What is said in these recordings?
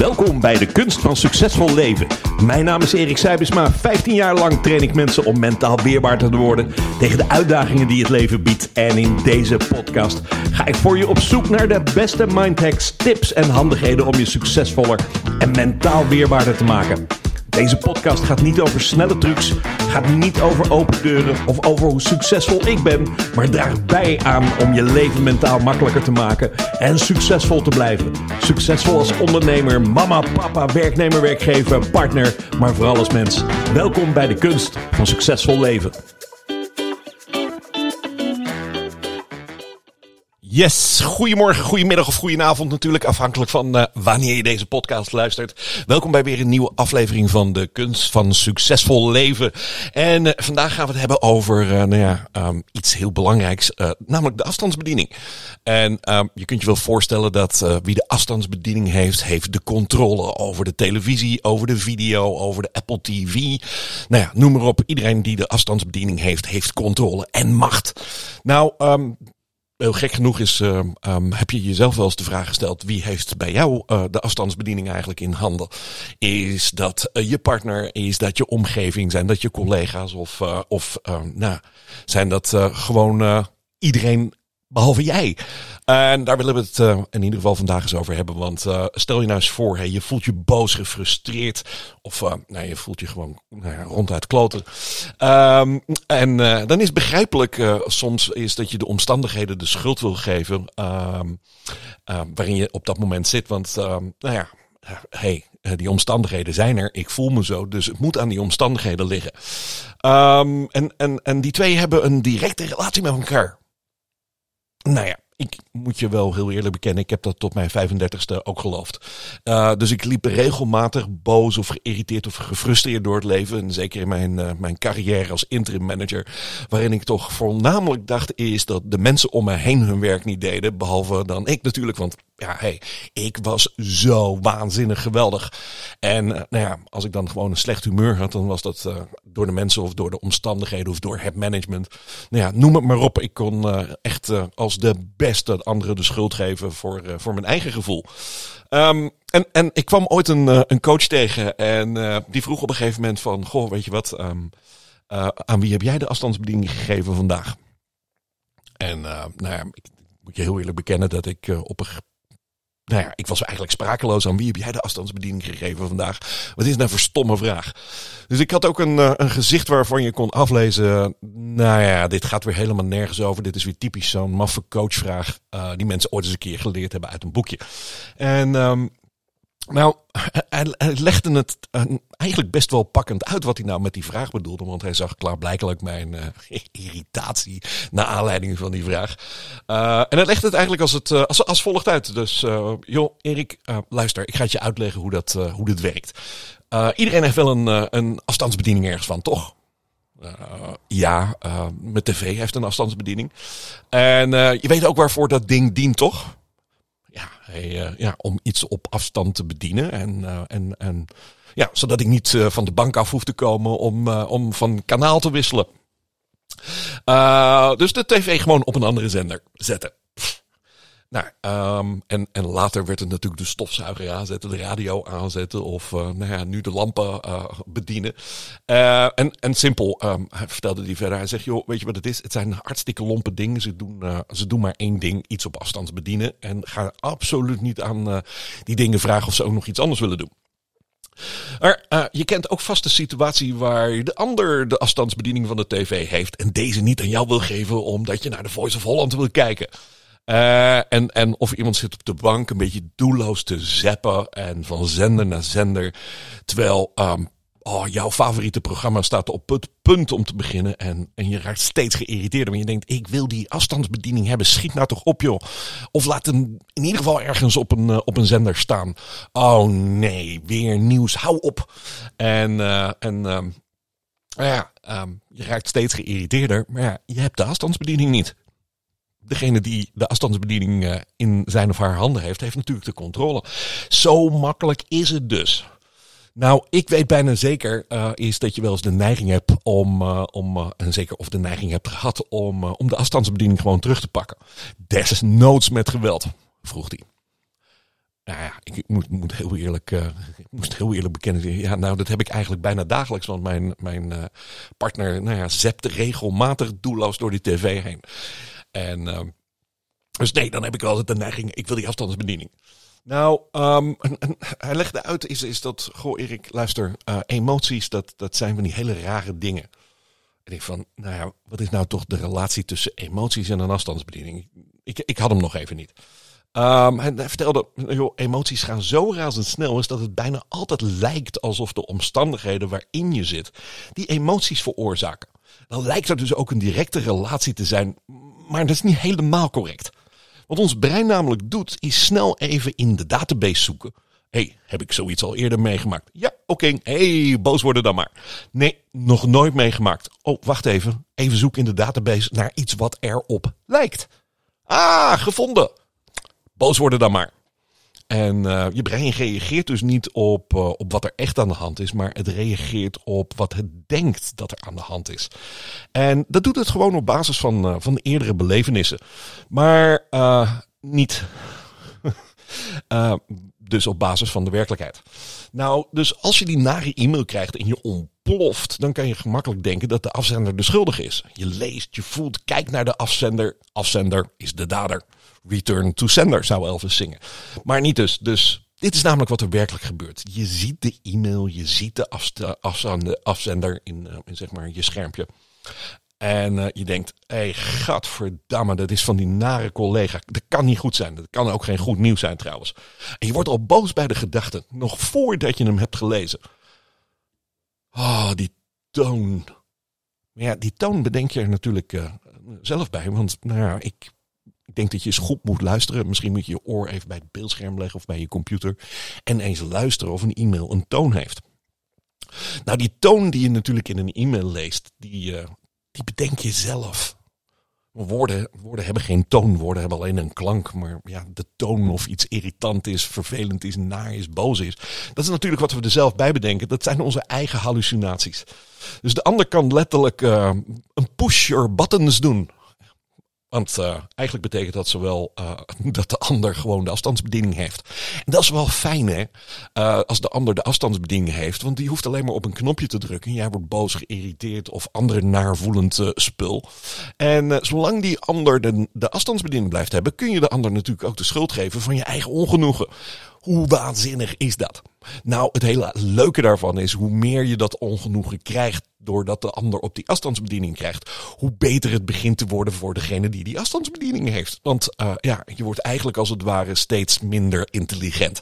Welkom bij de Kunst van Succesvol Leven. Mijn naam is Erik Seibesma. 15 jaar lang train ik mensen om mentaal weerbaar te worden tegen de uitdagingen die het leven biedt. En in deze podcast ga ik voor je op zoek naar de beste mindhacks, tips en handigheden om je succesvoller en mentaal weerbaarder te maken. Deze podcast gaat niet over snelle trucs, gaat niet over open deuren of over hoe succesvol ik ben, maar draagt bij aan om je leven mentaal makkelijker te maken en succesvol te blijven. Succesvol als ondernemer, mama, papa, werknemer, werkgever, partner, maar vooral als mens. Welkom bij de kunst van succesvol leven. Yes, goedemorgen, goedemiddag of goedenavond natuurlijk, afhankelijk van uh, wanneer je deze podcast luistert. Welkom bij weer een nieuwe aflevering van de kunst van succesvol leven. En uh, vandaag gaan we het hebben over uh, nou ja, um, iets heel belangrijks, namelijk de afstandsbediening. En um, je kunt je wel voorstellen dat wie de afstandsbediening heeft, heeft de controle over de televisie, over de video, over de Apple TV. Nou ja, noem maar op. Iedereen die de afstandsbediening heeft, heeft controle en macht. Nou, um, heel gek genoeg is, uh, um, heb je jezelf wel eens de vraag gesteld: wie heeft bij jou uh, de afstandsbediening eigenlijk in handen? Is dat uh, je partner? Is dat je omgeving? Zijn dat je collega's? Of, of nou, zijn dat gewoon iedereen behalve jij? En daar willen we het uh, in ieder geval vandaag eens over hebben. Want uh, stel je nou eens voor, je voelt je boos, gefrustreerd. Of nou, je voelt je gewoon nou ronduit kloten. Um, en dan is begrijpelijk soms is dat je de omstandigheden de schuld wil geven. Um, waarin je op dat moment zit. Want nou ja, hey, die omstandigheden zijn er. Ik voel me zo. Dus het moet aan die omstandigheden liggen. en, en, en die twee hebben een directe relatie met elkaar. Nou ja, ik moet je wel heel eerlijk bekennen, ik heb dat tot mijn 35ste ook geloofd. Uh, dus ik liep regelmatig boos of geïrriteerd of gefrustreerd door het leven. En zeker in mijn, uh, mijn carrière als interim manager. Waarin ik toch voornamelijk dacht is dat de mensen om me heen hun werk niet deden. Behalve dan ik natuurlijk, want ja, hey, ik was zo waanzinnig geweldig. En uh, nou ja, als ik dan gewoon een slecht humeur had, dan was dat uh, door de mensen of door de omstandigheden of door het management. Nou ja, noem het maar op. Ik kon uh, echt als de beste anderen de schuld geven voor, voor mijn eigen gevoel. Um, en, en ik kwam ooit een, een coach tegen en die vroeg op een gegeven moment van, goh, weet je wat, um, aan wie heb jij de afstandsbediening gegeven vandaag? En nou ja, ik moet je heel eerlijk bekennen dat ik op een nou ja, ik was eigenlijk sprakeloos aan wie heb jij de afstandsbediening gegeven vandaag? Wat is nou voor stomme vraag? Dus ik had ook een, uh, een gezicht waarvan je kon aflezen. Nou ja, dit gaat weer helemaal nergens over. Dit is weer typisch zo'n maffe coachvraag. Uh, die mensen ooit eens een keer geleerd hebben uit een boekje. En um, nou, hij, legde het uh, eigenlijk best wel pakkend uit wat hij nou met die vraag bedoelde. Want hij zag klaarblijkelijk mijn uh, irritatie naar aanleiding van die vraag. Uh, en hij legde het eigenlijk als, het, als, als volgt uit. Dus joh, Erik, luister, ik ga het je uitleggen hoe, dat, hoe dit werkt. iedereen heeft wel een, een afstandsbediening ergens van, toch? Ja, uh, mijn tv heeft een afstandsbediening. En je weet ook waarvoor dat ding dient, toch? Ja, hey, uh, ja, om iets op afstand te bedienen. En, uh, en, en ja, zodat ik niet uh, van de bank af hoef te komen om, om van kanaal te wisselen. dus de tv gewoon op een andere zender zetten. Nou, um, en, en later werd het natuurlijk de stofzuiger aanzetten, de radio aanzetten of uh, nou ja, nu de lampen uh, bedienen. Uh, en, en simpel, um, hij vertelde die verder. Hij zegt, joh, weet je wat het is? Het zijn hartstikke lompe dingen. Ze doen, ze doen maar één ding, iets op afstand bedienen. En ga absoluut niet aan die dingen vragen of ze ook nog iets anders willen doen. Maar je kent ook vast de situatie waar de ander de afstandsbediening van de tv heeft en deze niet aan jou wil geven omdat je naar de Voice of Holland wil kijken. Uh, en, en of iemand zit op de bank een beetje doelloos te zappen en van zender naar zender. Terwijl um, oh, jouw favoriete programma staat op het punt om te beginnen. En, en je raakt steeds geïrriteerd. Want je denkt, ik wil die afstandsbediening hebben. Schiet nou toch op, joh. Of laat hem in ieder geval ergens op een, uh, op een zender staan. Oh nee, weer nieuws. Hou op. En, uh, en um, ja, um, je raakt steeds geïrriteerder. Maar ja, je hebt de afstandsbediening niet degene die de afstandsbediening uh, in zijn of haar handen heeft, heeft natuurlijk de controle. Zo makkelijk is het dus. Nou, ik weet bijna zeker uh, is dat je wel eens de neiging hebt om, uh, om en zeker of de neiging hebt gehad om, om de afstandsbediening gewoon terug te pakken. Desnoods met geweld, vroeg hij. nou ja, ik moet, moet heel eerlijk, moest heel eerlijk bekennen. Ja, nou, dat heb ik eigenlijk bijna dagelijks. Want mijn, mijn partner, nou ja, zept regelmatig doelloos door die tv heen. En uh, dus nee, dan heb ik altijd de neiging, ik wil die afstandsbediening. Nou, en hij legde uit, is, is dat, goh Erik, luister, emoties, dat, dat zijn van die hele rare dingen. En ik van, nou ja, wat is nou toch de relatie tussen emoties en een afstandsbediening? Ik, ik had hem nog even niet. Um, hij vertelde, joh, emoties gaan zo razendsnel is dat het bijna altijd lijkt alsof de omstandigheden waarin je zit, die emoties veroorzaken. Dan lijkt er dus ook een directe relatie te zijn, maar dat is niet helemaal correct. Wat ons brein namelijk doet, is snel even in de database zoeken. hey, heb ik zoiets al eerder meegemaakt? Ja, oké. hey, boos worden dan maar. Nee, nog nooit meegemaakt. Oh, wacht even. Even zoeken in de database naar iets wat erop lijkt. Ah, gevonden boos worden dan maar. En uh, je brein reageert dus niet op, uh, op wat er echt aan de hand is, maar het reageert op wat het denkt dat er aan de hand is. En dat doet het gewoon op basis van, uh, van eerdere belevenissen. Maar niet. dus op basis van de werkelijkheid. Nou, dus als je die nare e-mail krijgt en je ontploft, dan kan je gemakkelijk denken dat de afzender de schuldige is. Je leest, je voelt, kijk naar de afzender. Afzender is de dader. Return to sender zou Elvis zingen. Maar niet dus. Dus dit is namelijk wat er werkelijk gebeurt. Je ziet de e-mail, je ziet de afzender in, uh, in zeg maar je schermpje. En uh, je denkt, hé, hey, gadverdamme, dat is van die nare collega. Dat kan niet goed zijn. Dat kan ook geen goed nieuws zijn trouwens. En je wordt al boos bij de gedachte, nog voordat je hem hebt gelezen. Oh, die toon. Ja, die toon bedenk je er natuurlijk uh, zelf bij. Want nou ja, ik denk dat je eens goed moet luisteren. Misschien moet je je oor even bij het beeldscherm leggen of bij je computer. En eens luisteren of een e-mail een toon heeft. Nou, die toon die je natuurlijk in een e-mail leest, die, uh, die bedenk je zelf. Woorden, woorden hebben geen toon, woorden hebben alleen een klank. Maar ja, de toon of iets irritant is, vervelend is, naar is, boos is. Dat is natuurlijk wat we er zelf bij bedenken. Dat zijn onze eigen hallucinaties. Dus de ander kan letterlijk uh, een push your buttons doen. Want uh, eigenlijk betekent dat zowel uh, dat de ander gewoon de afstandsbediening heeft. En dat is wel fijn hè, uh, als de ander de afstandsbediening heeft. Want die hoeft alleen maar op een knopje te drukken. Jij wordt boos, geïrriteerd of andere naarvoelend spul. En zolang die ander de, de afstandsbediening blijft hebben, kun je de ander natuurlijk ook de schuld geven van je eigen ongenoegen. Hoe waanzinnig is dat? Nou, het hele leuke daarvan is hoe meer je dat ongenoegen krijgt doordat de ander op die afstandsbediening krijgt, hoe beter het begint te worden voor degene die die afstandsbediening heeft. Want uh, ja, je wordt eigenlijk als het ware steeds minder intelligent.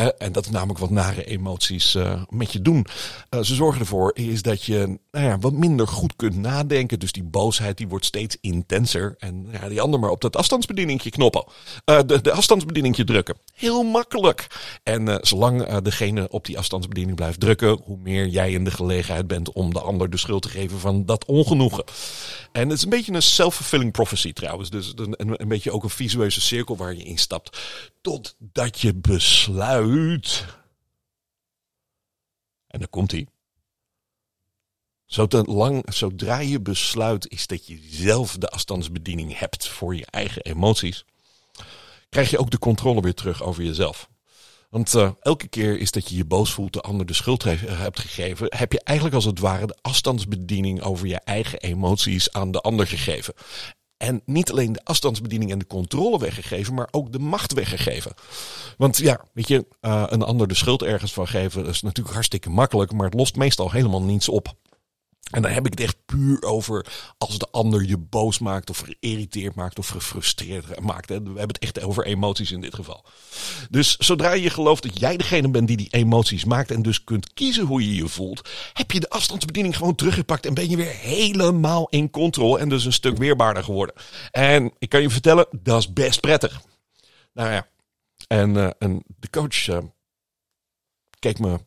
Uh, en dat is namelijk wat nare emoties uh, met je doen. ze zorgen ervoor is dat je nou ja, wat minder goed kunt nadenken. Dus die boosheid die wordt steeds intenser. En ja, die ander maar op dat afstandsbedieningje knoppen. de, de afstandsbedieningje drukken. Heel makkelijk. En zolang degene op die afstandsbediening blijft drukken, hoe meer jij in de gelegenheid bent om de ander de schuld te geven van dat ongenoegen. En het is een beetje een self-fulfilling prophecy trouwens. Dus een, een beetje ook een visueuze cirkel waar je in stapt. Totdat je besluit. En dan komt hij. Zodra je besluit is dat je zelf de afstandsbediening hebt voor je eigen emoties, krijg je ook de controle weer terug over jezelf. Want uh, elke keer is dat je je boos voelt, de ander de schuld uh, hebt gegeven, heb je eigenlijk als het ware de afstandsbediening over je eigen emoties aan de ander gegeven. En niet alleen de afstandsbediening en de controle weggegeven, maar ook de macht weggegeven. Want ja, weet je, uh, een ander de schuld ergens van geven is natuurlijk hartstikke makkelijk, maar het lost meestal helemaal niets op. En dan heb ik het echt puur over als de ander je boos maakt of geïrriteerd maakt of gefrustreerd maakt. We hebben het echt over emoties in dit geval. Dus zodra je gelooft dat jij degene bent die die emoties maakt en dus kunt kiezen hoe je je voelt, heb je de afstandsbediening gewoon teruggepakt en ben je weer helemaal in controle en dus een stuk weerbaarder geworden. En ik kan je vertellen, dat is best prettig. Nou ja, en, en de coach uh, keek me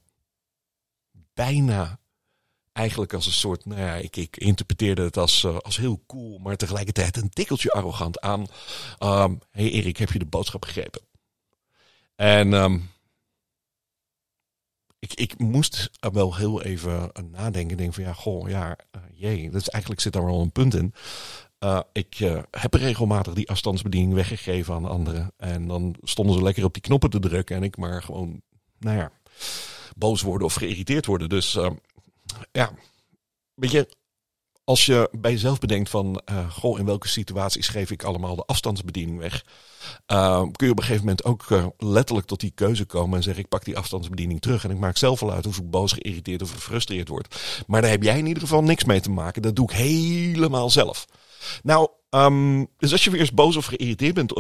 bijna eigenlijk als een soort, nou ja, ik, ik interpreteerde het als, uh, als heel cool, maar tegelijkertijd een tikkeltje arrogant aan. Um, hey Erik, heb je de boodschap begrepen? En um, ik, ik moest wel heel even nadenken. Denk van ja, goh, ja, uh, jee, dat is eigenlijk zit daar wel een punt in. Uh, ik heb regelmatig die afstandsbediening weggegeven aan anderen. En dan stonden ze lekker op die knoppen te drukken. En ik maar gewoon, nou ja, boos worden of geïrriteerd worden. Dus uh, ja, weet je, als je bij jezelf bedenkt van, uh, goh, in welke situaties geef ik allemaal de afstandsbediening weg, uh, kun je op een gegeven moment ook uh, letterlijk tot die keuze komen en zeggen, ik pak die afstandsbediening terug en ik maak zelf wel uit of ik boos, geïrriteerd of gefrustreerd word. Maar daar heb jij in ieder geval niks mee te maken. Dat doe ik helemaal zelf. Nou, um, dus als je weer eens boos of geïrriteerd bent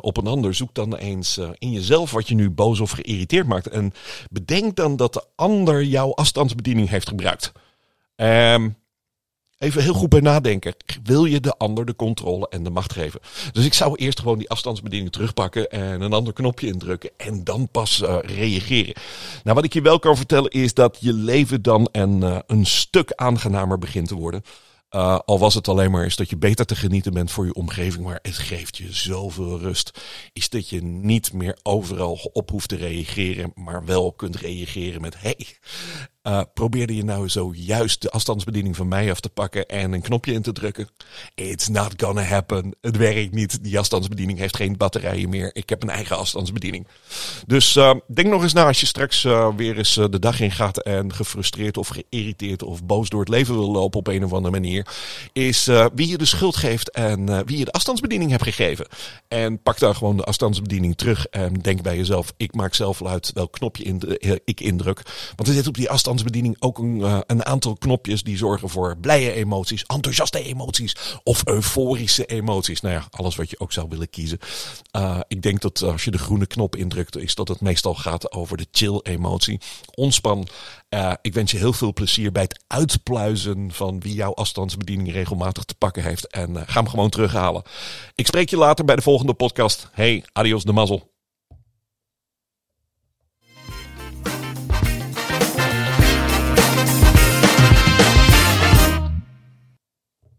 op een ander, zoek dan eens uh, in jezelf wat je nu boos of geïrriteerd maakt. En bedenk dan dat de ander jouw afstandsbediening heeft gebruikt. Um, Even heel goed bij nadenken. Wil je de ander de controle en de macht geven? Dus ik zou eerst gewoon die afstandsbediening terugpakken en een ander knopje indrukken en dan pas uh, reageren. Nou, wat ik je wel kan vertellen is dat je leven dan een, een stuk aangenamer begint te worden. Uh, al was het alleen maar eens dat je beter te genieten bent voor je omgeving, maar het geeft je zoveel rust. Is dat je niet meer overal op hoeft te reageren, maar wel kunt reageren met: hey, uh, probeerde je nou zojuist de afstandsbediening van mij af te pakken en een knopje in te drukken? It's not gonna happen. Het werkt niet. Die afstandsbediening heeft geen batterijen meer. Ik heb een eigen afstandsbediening. Dus uh, denk nog eens na als je straks uh, weer eens de dag in gaat en gefrustreerd of geïrriteerd of boos door het leven wil lopen op een of andere manier. Is wie je de schuld geeft en wie je de afstandsbediening hebt gegeven. En pak daar gewoon de afstandsbediening terug en denk bij jezelf, ik maak zelf wel uit welk knopje in ik indruk. Want er zit op die afstand afstandsbediening ook een, uh, een aantal knopjes die zorgen voor blije emoties, enthousiaste emoties of euforische emoties. Nou ja, alles wat je ook zou willen kiezen. Uh, ik denk dat als je de groene knop indrukt, is dat het meestal gaat over de chill emotie. Ontspan. Uh, ik wens je heel veel plezier bij het uitpluizen van wie jouw afstandsbediening regelmatig te pakken heeft. En ga hem gewoon terughalen. Ik spreek je later bij de volgende podcast. Hey, adios de mazzel.